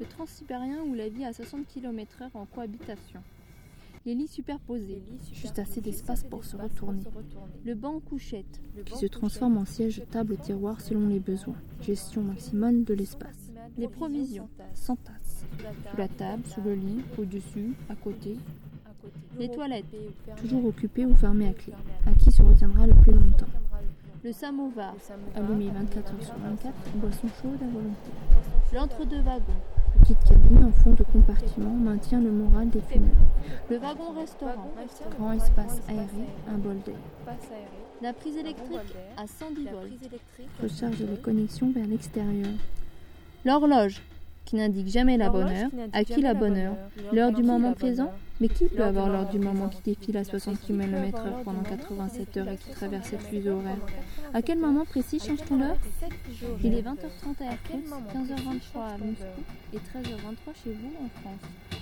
Le transsibérien où la vie à 60 km/h en cohabitation. Les lits superposés, juste assez d'espace pour se retourner. Le banc couchette, qui se transforme en siège, table, tiroir selon les besoins. Gestion maximum de l'espace. Les provisions, sans tasse. Sous la table, sous le lit, au-dessus, à côté. Les toilettes, toujours occupées ou fermées à clé. À qui se retiendra le plus longtemps. Le samovar, allumé 24 heures sur 24, boisson chaude à volonté. L'entre-deux wagons, petite cabine en fond de compartiment, maintient le moral des fumeurs. Le wagon-restaurant, grand espace aéré, un bol d'air. La prise électrique à 110 volts, recharge les connexions vers l'extérieur. L'horloge, qui n'indique jamais la bonne heure, à qui la bonne heure L'heure du moment présent Mais qui peut avoir l'heure du moment qui défile à 60 km/h pendant 87 heures et qui traverse cette fuseau horaire À quel moment précis change-t-on l'heure Il est 20h30 à Air France, 15h23 à Moscou et 13h23 chez vous en France.